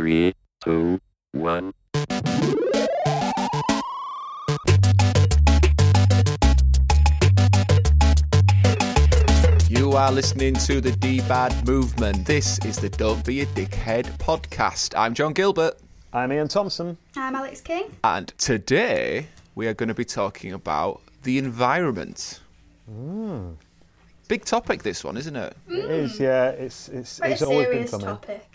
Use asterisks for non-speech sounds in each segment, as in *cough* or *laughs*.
Three, two, one. You are listening to the D-Bad Movement. This is the Don't Be a Dickhead podcast. I'm John Gilbert, I'm Ian Thompson. I'm Alex King. and today we are going to be talking about the environment. Mm. Big topic, this one, isn't it? It is, yeah. It's it's Quite it's a always been serious coming. topic.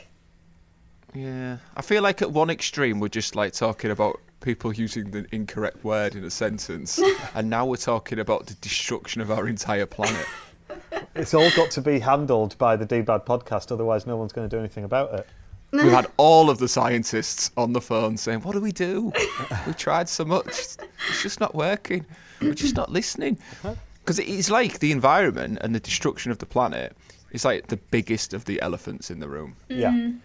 Yeah. I feel like at one extreme we're just like talking about people using the incorrect word in a sentence, *laughs* and now we're talking about the destruction of our entire planet. *laughs* It's all got to be handled by the D-Bad podcast, otherwise no one's going to do anything about it. We've had all of the scientists on the phone saying, What do we do? We tried so much. It's just not working. We're just not listening. Uh-huh. Because it's like the environment and the destruction of the planet is like the biggest of the elephants in the room. Yeah. Mm.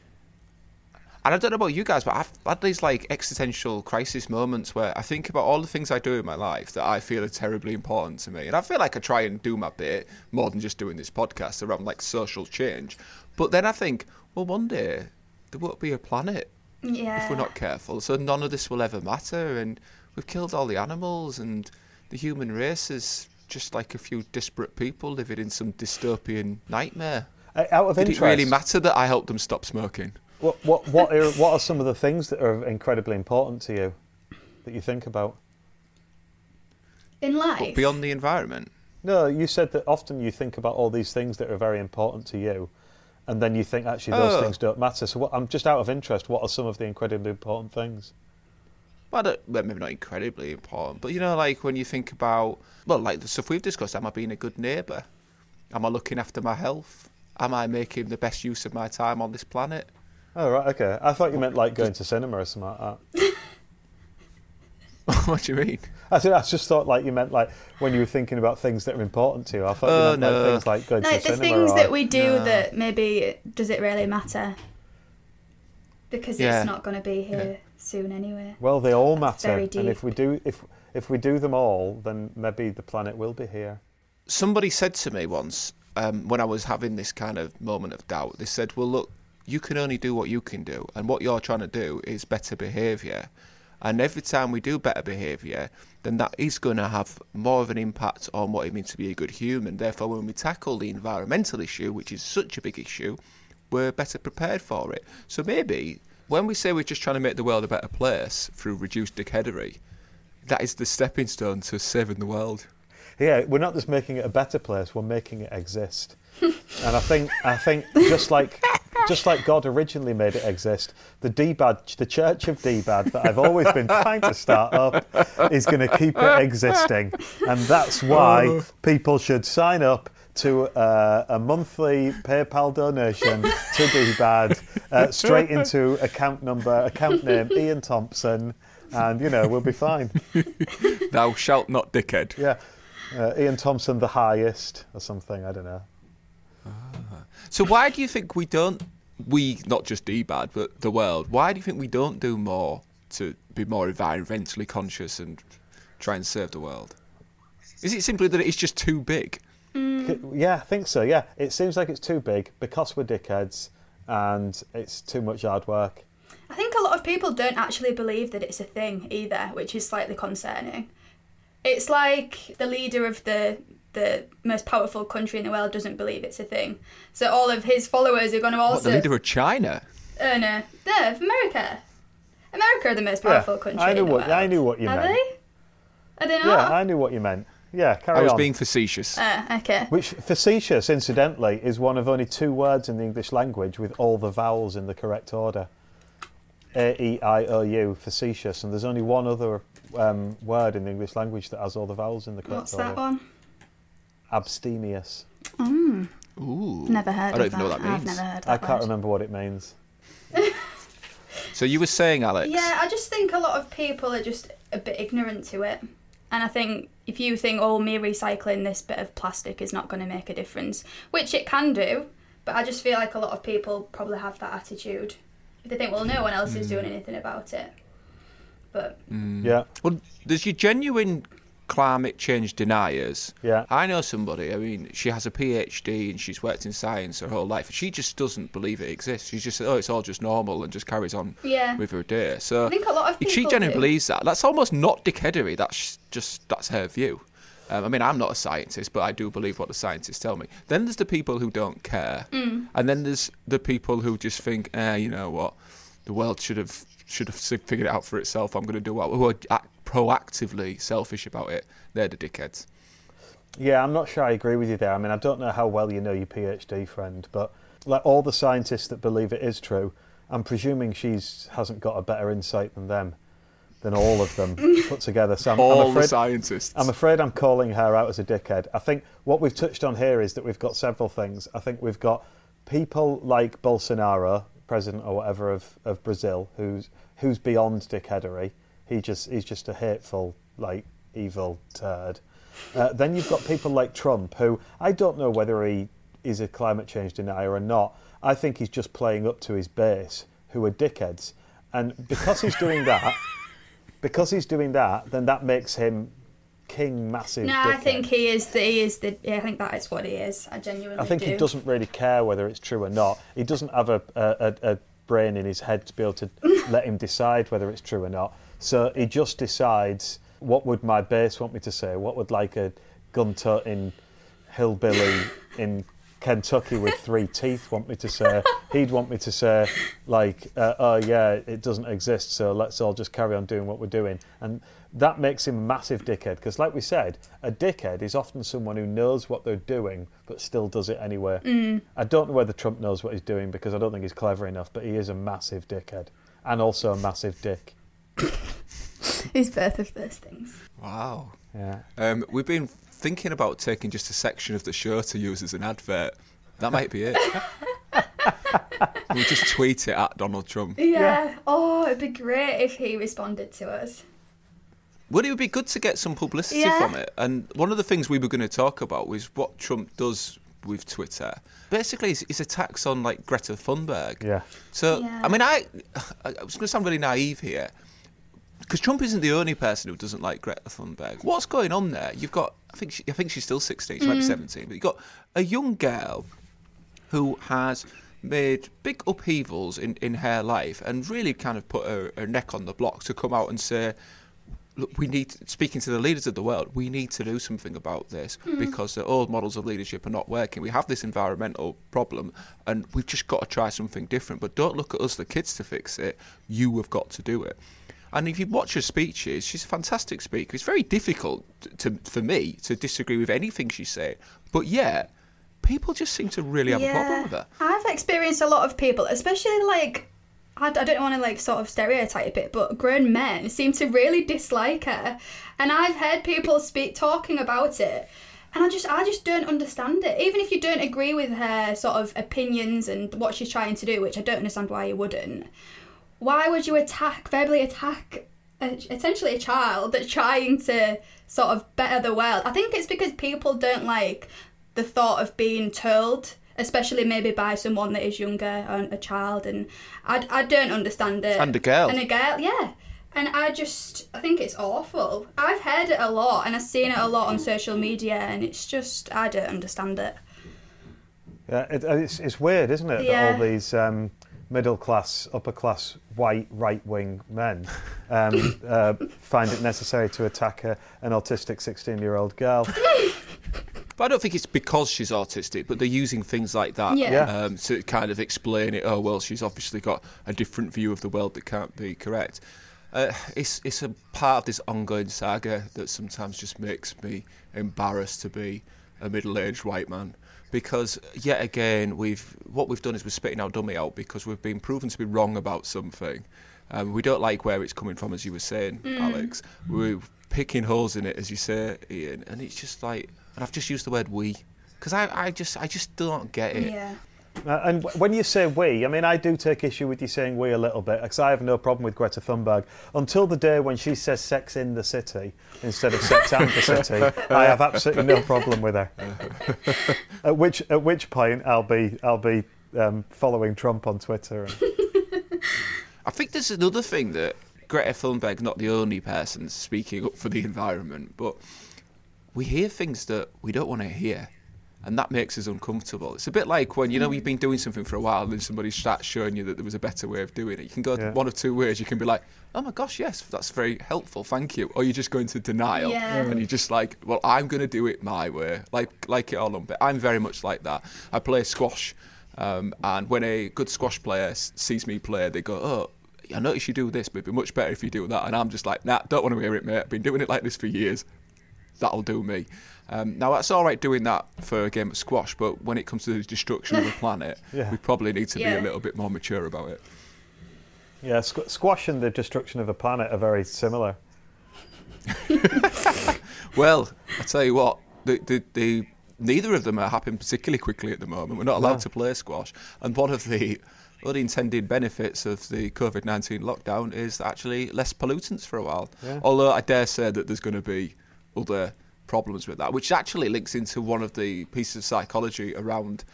And I don't know about you guys, but I've had these like existential crisis moments where I think about all the things I do in my life that I feel are terribly important to me. And I feel like I try and do my bit more than just doing this podcast around like social change. But then I think, well, one day there won't be a planet Yeah. if we're not careful. So none of this will ever matter. And we've killed all the animals, and the human race is just like a few disparate people living in some dystopian nightmare. Uh, Out of Did interest, it really matter that I helped them stop smoking? What what what are what are some of the things that are incredibly important to you that you think about? In But life. beyond the environment. No, you said that often you think about all these things that are very important to you, and then you think actually those Oh. things don't matter. So what, I'm just out of interest. What are some of the incredibly important things? Well, I don't- well, maybe not incredibly important, but you know, like when you think about, well, like the stuff we've discussed, am I being a good neighbour? Am I looking after my health? Am I making the best use of my time on this planet? Oh right, okay. I thought you meant like going to cinema or something like that. *laughs* what do you mean? I, th- I just thought like you meant like when you were thinking about things that are important to you. I thought Oh, you meant no. like things like going like to the the cinema. things or, that we do No. that maybe does it really matter? Because Yeah. it's not going to be here soon anyway. Well, they all That's matter, very and if we do, if if we do them all, then maybe the planet will be here. Somebody said to me once, um, when I was having this kind of moment of doubt, they said, well, look, you can only do what you can do, and what you're trying to do is better behaviour. And every time we do better behaviour, then that is going to have more of an impact on what it means to be a good human. Therefore, when we tackle the environmental issue, which is such a big issue, we're better prepared for it. So maybe when we say we're just trying to make the world a better place through reduced dickheadery, that is the stepping stone to saving the world. Yeah, we're not just making it a better place; we're making it exist. *laughs* and I think I think just like *laughs* just like God originally made it exist, the D-Bad, the Church of D-Bad that I've always been *laughs* trying to start up, is going to keep it existing, and that's why people should sign up to uh, a monthly PayPal donation to D-Bad uh, straight into account number, account name Ian Thompson, and you know we'll be fine. Thou shalt not dickhead. Yeah. Uh, Ian Thompson, the highest, or something. I don't know. So why do you think we don't, we, not just DBAD, but the world, why do you think we don't do more to be more environmentally conscious and try and serve the world? Is it simply that it's just too big? C- Yeah, I think so. Yeah, it seems like it's too big because we're dickheads, and it's too much hard work. I think a lot of people don't actually believe that it's a thing either, which is slightly concerning. It's like the leader of the the most powerful country in the world doesn't believe it's a thing. So all of his followers are going to also. What, also the leader of China? Oh no, no, of America. America are the most powerful Yeah, country I knew in the what- world. I knew what you are meant. they? Are they Yeah, not? I knew what you meant. Yeah, carry on. I was on. being facetious. Ah, okay. Which facetious, incidentally, is one of only two words in the English language with all the vowels in the correct order. A E I O U, facetious, and there's only one other um, word in the English language that has all the vowels in the correct What's order. What's that one? Abstemious. Ooh. Never heard of that. I don't of even know what that I've means. never heard I can't word. remember what it means. *laughs* So you were saying, Alex? Yeah, I just think a lot of people are just a bit ignorant to it. And I think if you think, oh, me recycling this bit of plastic is not going to make a difference, which it can do, but I just feel like a lot of people probably have that attitude. If they think, well, no one else is doing anything about it. But Mm. Yeah. Well, there's your genuine climate change deniers. Yeah. I know somebody. I mean, she has a PhD and she's worked in science her whole life. She just doesn't believe it exists. She just oh, it's all just normal and just carries on Yeah. with her day. So I think a lot of if she people genuinely do. believes that, that's almost not dickheadery. That's just that's her view. Um, I mean, I'm not a scientist, but I do believe what the scientists tell me. Then there's the people who don't care, Mm. and then there's the people who just think, eh, you know what, the world should have should have figured it out for itself. I'm going to do what who are act- proactively selfish about it. They're the dickheads. Yeah, I'm not sure I agree with you there. I mean, I don't know how well you know your PhD friend, but like all the scientists that believe it is true, I'm presuming she's hasn't got a better insight than them, than all of them *laughs* put together. So I'm, All I'm the afraid scientists. I'm afraid I'm calling her out as a dickhead. I think what we've touched on here is that we've got several things. I think we've got people like Bolsonaro, president or whatever of, of Brazil, who's who's beyond dickheadery. He just he's just a hateful, like evil turd. Uh, then you've got people like Trump, who I don't know whether he is a climate change denier or not. I think he's just playing up to his base, who are dickheads, and because he's doing that, *laughs* because he's doing that, then that makes him king massive. No, I think he is the he is the yeah, I think that is what he is. I genuinely I think do. he doesn't really care whether it's true or not. He doesn't have a, a, a brain in his head to be able to *laughs* let him decide whether it's true or not. So he just decides what would my base want me to say? What would like a gun-toting hillbilly in Kentucky with three teeth want me to say? He'd want me to say like, uh, oh yeah, it doesn't exist. So let's all just carry on doing what we're doing. And that makes him a massive dickhead because, like we said, a dickhead is often someone who knows what they're doing but still does it anyway. I don't know whether Trump knows what he's doing because I don't think he's clever enough, but he is a massive dickhead and also a massive dick. *laughs* He's both of those things. wow. Yeah. Um, we've been thinking about taking just a section of the show to use as an advert. That might be it. *laughs* we'll just tweet it at Donald Trump. Yeah. Oh, it'd be great if he responded to us. Well, it would be good to get some publicity Yeah. from it. And one of the things we were going to talk about was what Trump does with Twitter. Basically, his, his attacks on like Greta Thunberg. Yeah. So, Yeah. I mean, I, *sighs* I was going to sound really naive here, because Trump isn't the only person who doesn't like Greta Thunberg. What's going on there? You've got, I think, she, I think she's still sixteen. She might be mm. seventeen, but you've got a young girl who has made big upheavals in, in her life and really kind of put her, her neck on the block to come out and say, look, we need, speaking to the leaders of the world, we need to do something about this mm-hmm. because the old models of leadership are not working. We have this environmental problem and we've just got to try something different. But don't look at us, the kids, to fix it. You have got to do it. And if you watch her speeches, she's a fantastic speaker. It's very difficult to, for me to disagree with anything she's saying. But yet, people just seem to really have a problem with her. I've experienced a lot of people, especially like I, I don't want to like sort of stereotype it, but grown men seem to really dislike her, and I've heard people speak talking about it, and I just I just don't understand it. Even if you don't agree with her sort of opinions and what she's trying to do, which I don't understand why you wouldn't. Why would you attack verbally attack a, essentially a child that's trying to sort of better the world? I think it's because people don't like the thought of being told, especially maybe by someone that is younger or a child, and I, I don't understand it. And a girl. And a girl, yeah. And I just, I think it's awful. I've heard it a lot, and I've seen it a lot on social media, and it's just, I don't understand it. Yeah, it, it's, it's weird, isn't it? That Yeah. all these um, middle class, upper class, white, right wing men *laughs* um, uh, find it necessary to attack a, an autistic 16 year old girl. But I don't think it's because she's autistic, but they're using things like that Yeah. Yeah. Um, to kind of explain it. Oh well, she's obviously got a different view of the world that can't be correct. Uh, it's it's a part of this ongoing saga that sometimes just makes me embarrassed to be a middle-aged white man because yet again we've what we've done is we're spitting our dummy out because we've been proven to be wrong about something. Um, we don't like where it's coming from, as you were saying, Alex. We're picking holes in it, as you say, Ian, and it's just like, and I've just used the word we because I, I just I just don't get it. Yeah. Uh, and w- when you say we, I mean, I do take issue with you saying we a little bit, because I have no problem with Greta Thunberg. Until the day when she says sex in the city instead of sex and the city, *laughs* I have absolutely no problem with her. *laughs* at which at which point I'll be I'll be um, following Trump on Twitter. And, *laughs* I think there's another thing that Greta Thunberg not the only person speaking up for the environment, but we hear things that we don't want to hear. And that makes us uncomfortable. It's a bit like when you know you've been doing something for a while, and then somebody starts showing you that there was a better way of doing it. You can go Yeah. one of two ways. You can be like, "Oh my gosh, yes, that's very helpful, thank you," or you're just going to denial, Yeah. and you're just like, "Well, I'm going to do it my way," like like it all on. But I'm very much like that. I play squash, um, and when a good squash player s- sees me play, they go, "Oh." I notice you do this, but it'd be much better if you do that. And I'm just like, nah, don't want to hear it, mate. I've been doing it like this for years that'll do me. Um, now that's all right doing that for a game of squash, but when it comes to the destruction of the *laughs* planet, Yeah. we probably need to be a little bit more mature about it. Yeah, squ- squash and the destruction of a planet are very similar. *laughs* Well, I tell you what, the, the, the neither of them are happening particularly quickly at the moment. We're not allowed No. to play squash, and one of the unintended benefits of the COVID nineteen lockdown is actually less pollutants for a while. Yeah. Although I dare say that there's going to be other problems with that, which actually links into one of the pieces of psychology around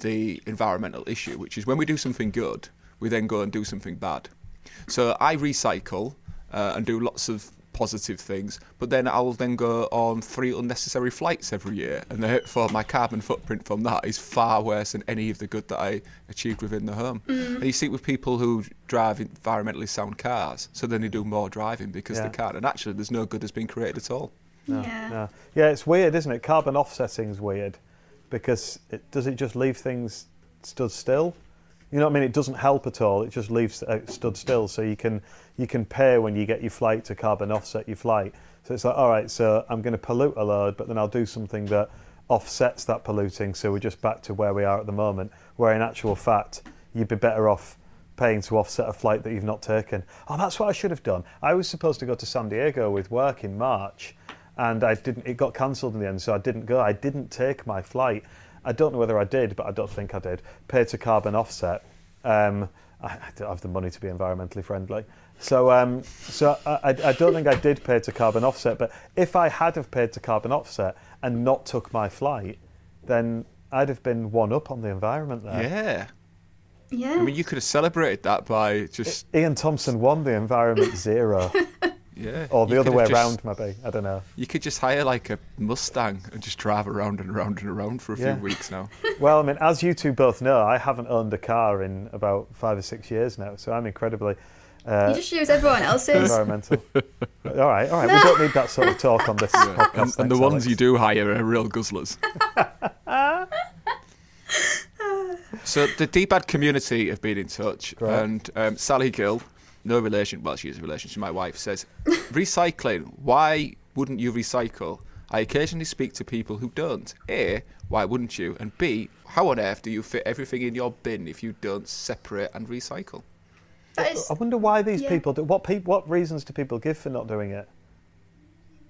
the environmental issue, which is when we do something good, we then go and do something bad. So I recycle uh, and do lots of positive things, but then I'll then go on three unnecessary flights every year, and therefore my carbon footprint from that is far worse than any of the good that I achieved within the home. And you see it with people who drive environmentally sound cars, so then they do more driving because Yeah. they can, and actually there's no good that's been created at all. No, Yeah. no. Yeah, it's weird, isn't it? Carbon offsetting's weird because it, does it just leave things stood still? You know what I mean? It doesn't help at all. It just leaves uh, stood still. So you can you can pay when you get your flight to carbon offset your flight. So it's like, all right, so I'm going to pollute a load, but then I'll do something that offsets that polluting. So we're just back to where we are at the moment. Where in actual fact, you'd be better off paying to offset a flight that you've not taken. Oh, that's what I should have done. I was supposed to go to San Diego with work in March, and I didn't. It got cancelled in the end, so I didn't go. I didn't take my flight. I don't know whether I did, but I don't think I did. Pay to carbon offset. Um, I, I don't have the money to be environmentally friendly, so um, so I, I I don't think I did pay to carbon offset. But if I had have paid to carbon offset and not took my flight, then I'd have been one up on the environment there. Yeah. Yeah. I mean, you could have celebrated that by just Ian Thompson won the environment *laughs* zero, yeah, or the other way have just- around, maybe. I don't know. You could just hire like a Mustang and just drive around and around and around for a Yeah. few weeks now. *laughs* Well, I mean, as you two both know, I haven't owned a car in about five or six years now, so I'm incredibly you uh, just use everyone else's. environmental. *laughs* all right, all right. We don't need that sort of talk on this *laughs* podcast. and, and the ones Alex. you do hire are real guzzlers. so the D-Bad community have been in touch, Great. and um, Sally Gill, no relation, well, she is a relation to my wife, says, recycling, why wouldn't you recycle? I occasionally speak to people who don't. A, why wouldn't you? And B, how on earth do you fit everything in your bin if you don't separate and recycle? That is, I wonder why these Yeah. people do. What pe- What reasons do people give for not doing it?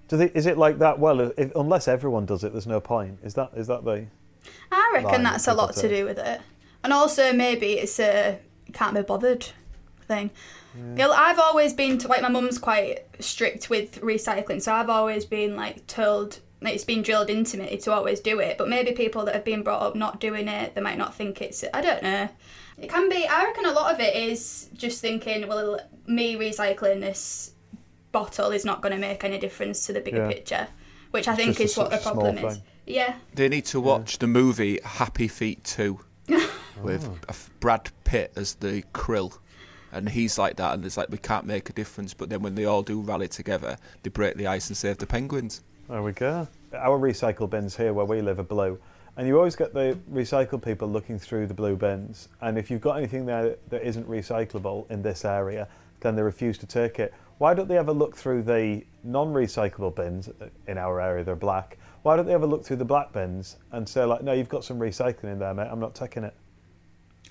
Do they? Is it like that? Well, if, unless everyone does it, there's no point. Is that? Is that the? I reckon line that's a lot to do with it. And also maybe it's a can't be bothered thing. Girl, I've always been to like my mum's quite strict with recycling, so I've always been like told like, it's been drilled into me to always do it. But maybe people that have been brought up not doing it, they might not think it's. I don't know. It can be. I reckon a lot of it is just thinking, well, me recycling this bottle is not going to make any difference to the bigger Yeah. picture, which I think just a is what the such a small problem is. thing. Yeah. They need to watch the movie Happy Feet 2 *laughs* with Oh. Brad Pitt as the krill. And he's like that, and it's like, we can't make a difference. But then when they all do rally together, they break the ice and save the penguins. There we go. Our recycle bins here where we live are blue. And you always get the recycle people looking through the blue bins. And if you've got anything there that isn't recyclable in this area, then they refuse to take it. Why don't they ever look through the non recyclable bins? Uh, in our area, they're black. Why don't they ever look through the black bins and say, like, no, you've got some recycling in there, mate, I'm not taking it?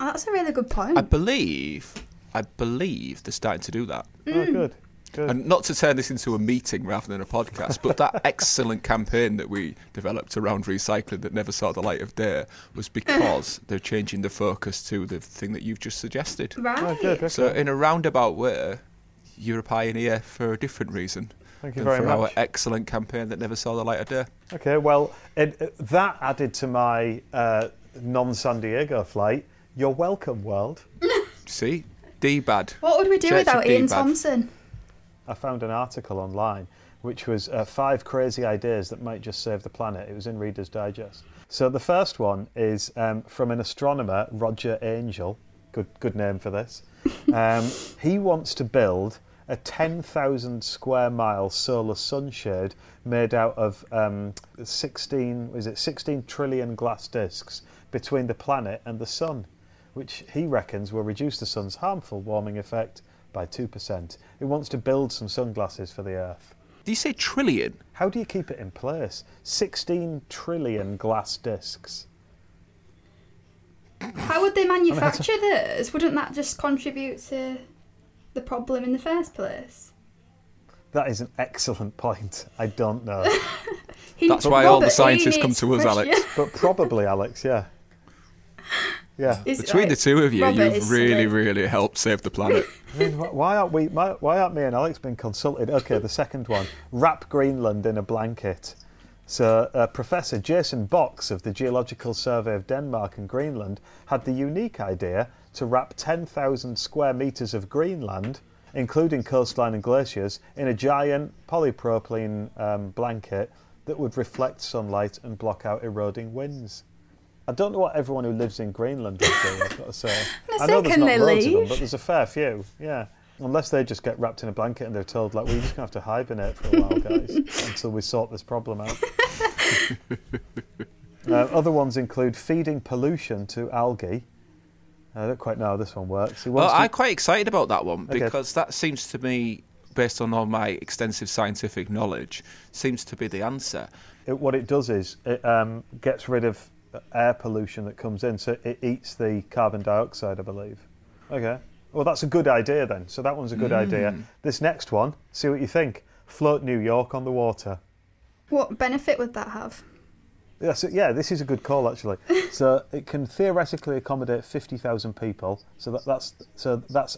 Oh, that's a really good point. I believe, I believe they're starting to do that. Oh, Mm. good. Good. And not to turn this into a meeting rather than a podcast, but that *laughs* excellent campaign that we developed around recycling that never saw the light of day was because *laughs* they're changing the focus to the thing that you've just suggested. right. Oh, good. Okay. So, in a roundabout way, you're a pioneer for a different reason. Thank you than very for our excellent campaign that never saw the light of day. Okay, well, it, it- that added to my uh, non San Diego flight. You're welcome, world. See? D-Bad. What would we do Church without Ian Thompson? I found an article online which was uh, five crazy ideas that might just save the planet. It was in Reader's Digest. So the first one is um, from an astronomer, Roger Angel. Good, good name for this. *laughs* Um, he wants to build a 10,000 square mile solar sunshade made out of um, 16, is it 16 trillion glass discs between the planet and the sun, which he reckons will reduce the sun's harmful warming effect by 2%. He wants to build some sunglasses for the Earth. Do you say trillion? How do you keep it in place? 16 trillion glass discs. How would they manufacture those? Wouldn't that just contribute to the problem in the first place? That is an excellent point. I don't know. *laughs* That's why all the scientists come to us, Alex. but probably, Alex, yeah. *laughs* Yeah. Is- Between right, the two of you, Robert you've really, sort really helped save the planet. *laughs* I mean, why aren't we? Why aren't me and Alex being consulted? Okay, the second one: wrap Greenland in a blanket. So, uh, Professor Jason Box of the Geological Survey of Denmark and Greenland had the unique idea to wrap 10,000 square meters of Greenland, including coastline and glaciers, in a giant polypropylene um, blanket that would reflect sunlight and block out eroding winds. I don't know what everyone who lives in Greenland is doing, I've got to say. *laughs* I know there's not they loads of them, but there's a fair few, yeah. Unless they just get wrapped in a blanket and they're told, like, well, you're just going to have to hibernate for a while, guys, *laughs* until we sort this problem out. *laughs* uh, other ones include feeding pollution to algae. I don't quite know how this one works. Well, to- I'm quite excited about that one Okay. because that seems to me, based on all my extensive scientific knowledge, seems to be the answer. it, what it does is it um, gets rid of air pollution that comes in, so it eats the carbon dioxide, I believe. Okay. Well, that's a good idea then. So that one's a good idea. This next one, see what you think. Float New York on the water. What benefit would that have? Yeah, so, yeah, this is a good call actually. *laughs* so it can theoretically accommodate fifty thousand people. So that, that's so that's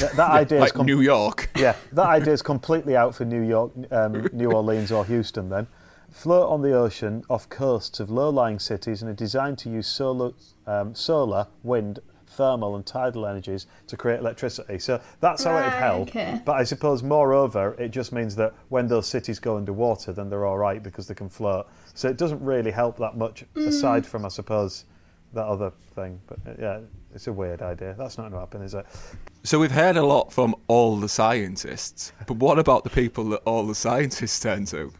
that, that *laughs* idea is Like com- New York. yeah, that *laughs* idea is completely out for New York, um, New Orleans, or Houston. Then, float on the ocean off coasts of low-lying cities and are designed to use solar, um, solar, wind, thermal, and tidal energies to create electricity. So that's how it'd help. okay. But I suppose, moreover, it just means that when those cities go underwater, then they're all right because they can float. So it doesn't really help that much, Mm. aside from, I suppose, that other thing. But uh, yeah, it's a weird idea. That's not going to happen, is it? So we've heard a lot from all the scientists, but what about the people that all the scientists turn to?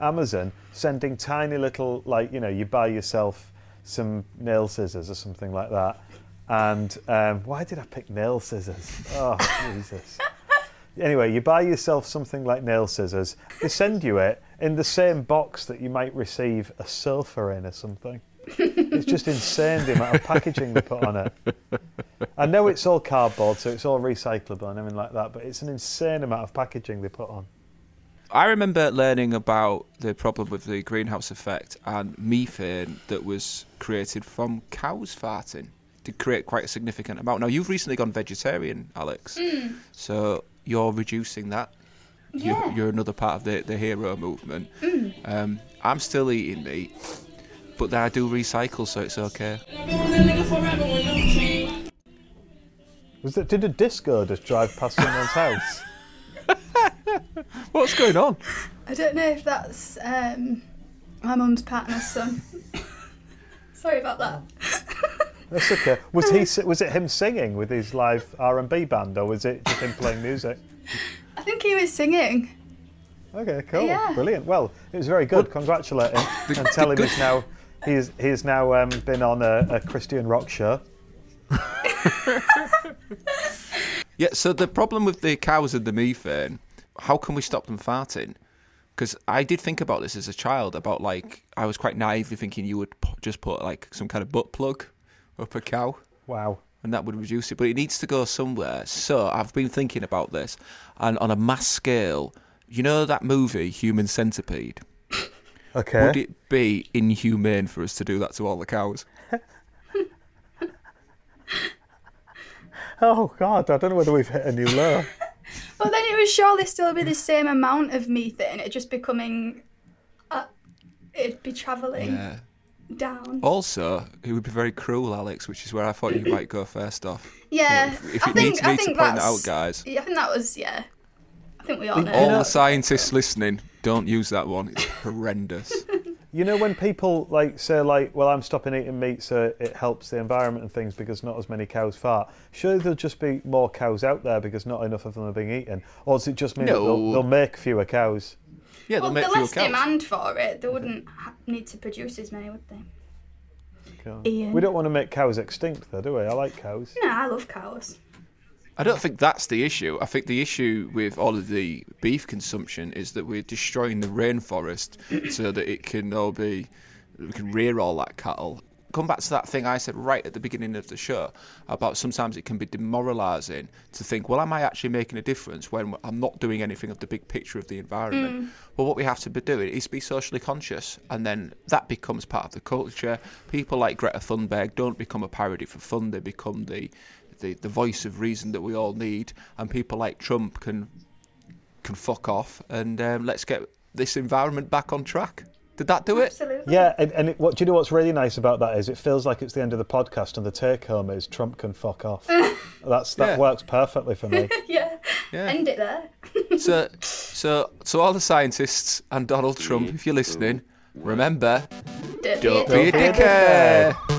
Amazon sending tiny little, like, you know, you buy yourself some nail scissors or something like that. And um, why did I pick nail scissors? Oh, *laughs* Jesus. Anyway, you buy yourself something like nail scissors. They send you it in the same box that you might receive a sofa in or something. It's just insane the amount of packaging they put on it. I know it's all cardboard, so it's all recyclable and everything like that, but it's an insane amount of packaging they put on. I remember learning about the problem with the greenhouse effect and methane that was created from cows farting to create quite a significant amount. Now, you've recently gone vegetarian, Alex, so you're reducing that. Yeah. You're, you're another part of the, the hero movement. Um, I'm still eating meat, but then I do recycle, so it's okay. Was it, did a disco just drive past someone's house? *laughs* *laughs* What's going on? I don't know if that's um, my mum's partner's son. *laughs* Sorry about that. *laughs* That's okay. Was he? Was it him singing with his live R and B band, or was it just him playing music? I think he was singing. Okay, cool, Yeah. brilliant. Well, it was very good. Congratulate him The- and tell him good- he's now he's he's now um, been on a, a Christian rock show. Yeah, so the problem with the cows and the methane, how can we stop them farting? Because I did think about this as a child, about like, I was quite naively thinking you would pu- just put like some kind of butt plug up a cow Wow. and that would reduce it, but it needs to go somewhere. So I've been thinking about this, and on a mass scale, you know that movie, Human Centipede? *coughs* Okay. Would it be inhumane for us to do that to all the cows? *laughs* Oh God, I don't know whether we've hit a new low. *laughs* Well, then it would surely still be the same amount of methane. It'd just becoming. Uh, it'd be travelling Yeah. down. Also, it would be very cruel, Alex, which is where I thought you *laughs* might go first off. Yeah, If I it think needs I me to think point that out, guys. Yeah, I think that was yeah. I think we all know. All the scientists listening, don't use that one. It's horrendous. *laughs* You know when people like say like, "Well, I'm stopping eating meat so it helps the environment and things because not as many cows fart." Surely there'll just be more cows out there because not enough of them are being eaten, or does it just mean that they'll, No. they'll make fewer cows? Yeah, well, they'll make the fewer less cows. demand for it, they wouldn't ha- need to produce as many, would they? God. Ian. We don't want to make cows extinct, though, do we? I like cows. No, I love cows. I don't think that's the issue. I think the issue with all of the beef consumption is that we're destroying the rainforest so that it can all be, we can rear all that cattle. Come back to that thing I said right at the beginning of the show about sometimes it can be demoralising to think, well, am I actually making a difference when I'm not doing anything of the big picture of the environment? Mm. Well, what we have to be doing is be socially conscious, and then that becomes part of the culture. People like Greta Thunberg don't become a parody for fun; they become the the, the voice of reason that we all need, and people like Trump can can fuck off, and um, let's get this environment back on track. Did that do it? Absolutely. Yeah, and, and it, what do you know? What's really nice about that is it feels like it's the end of the podcast, and the take home is Trump can fuck off. *laughs* That's that Yeah. works perfectly for me. *laughs* Yeah. Yeah. End it there. *laughs* So, so, so all the scientists and Donald Trump, if you're listening, remember, Don't, don't be a be be a dickhead. dickhead.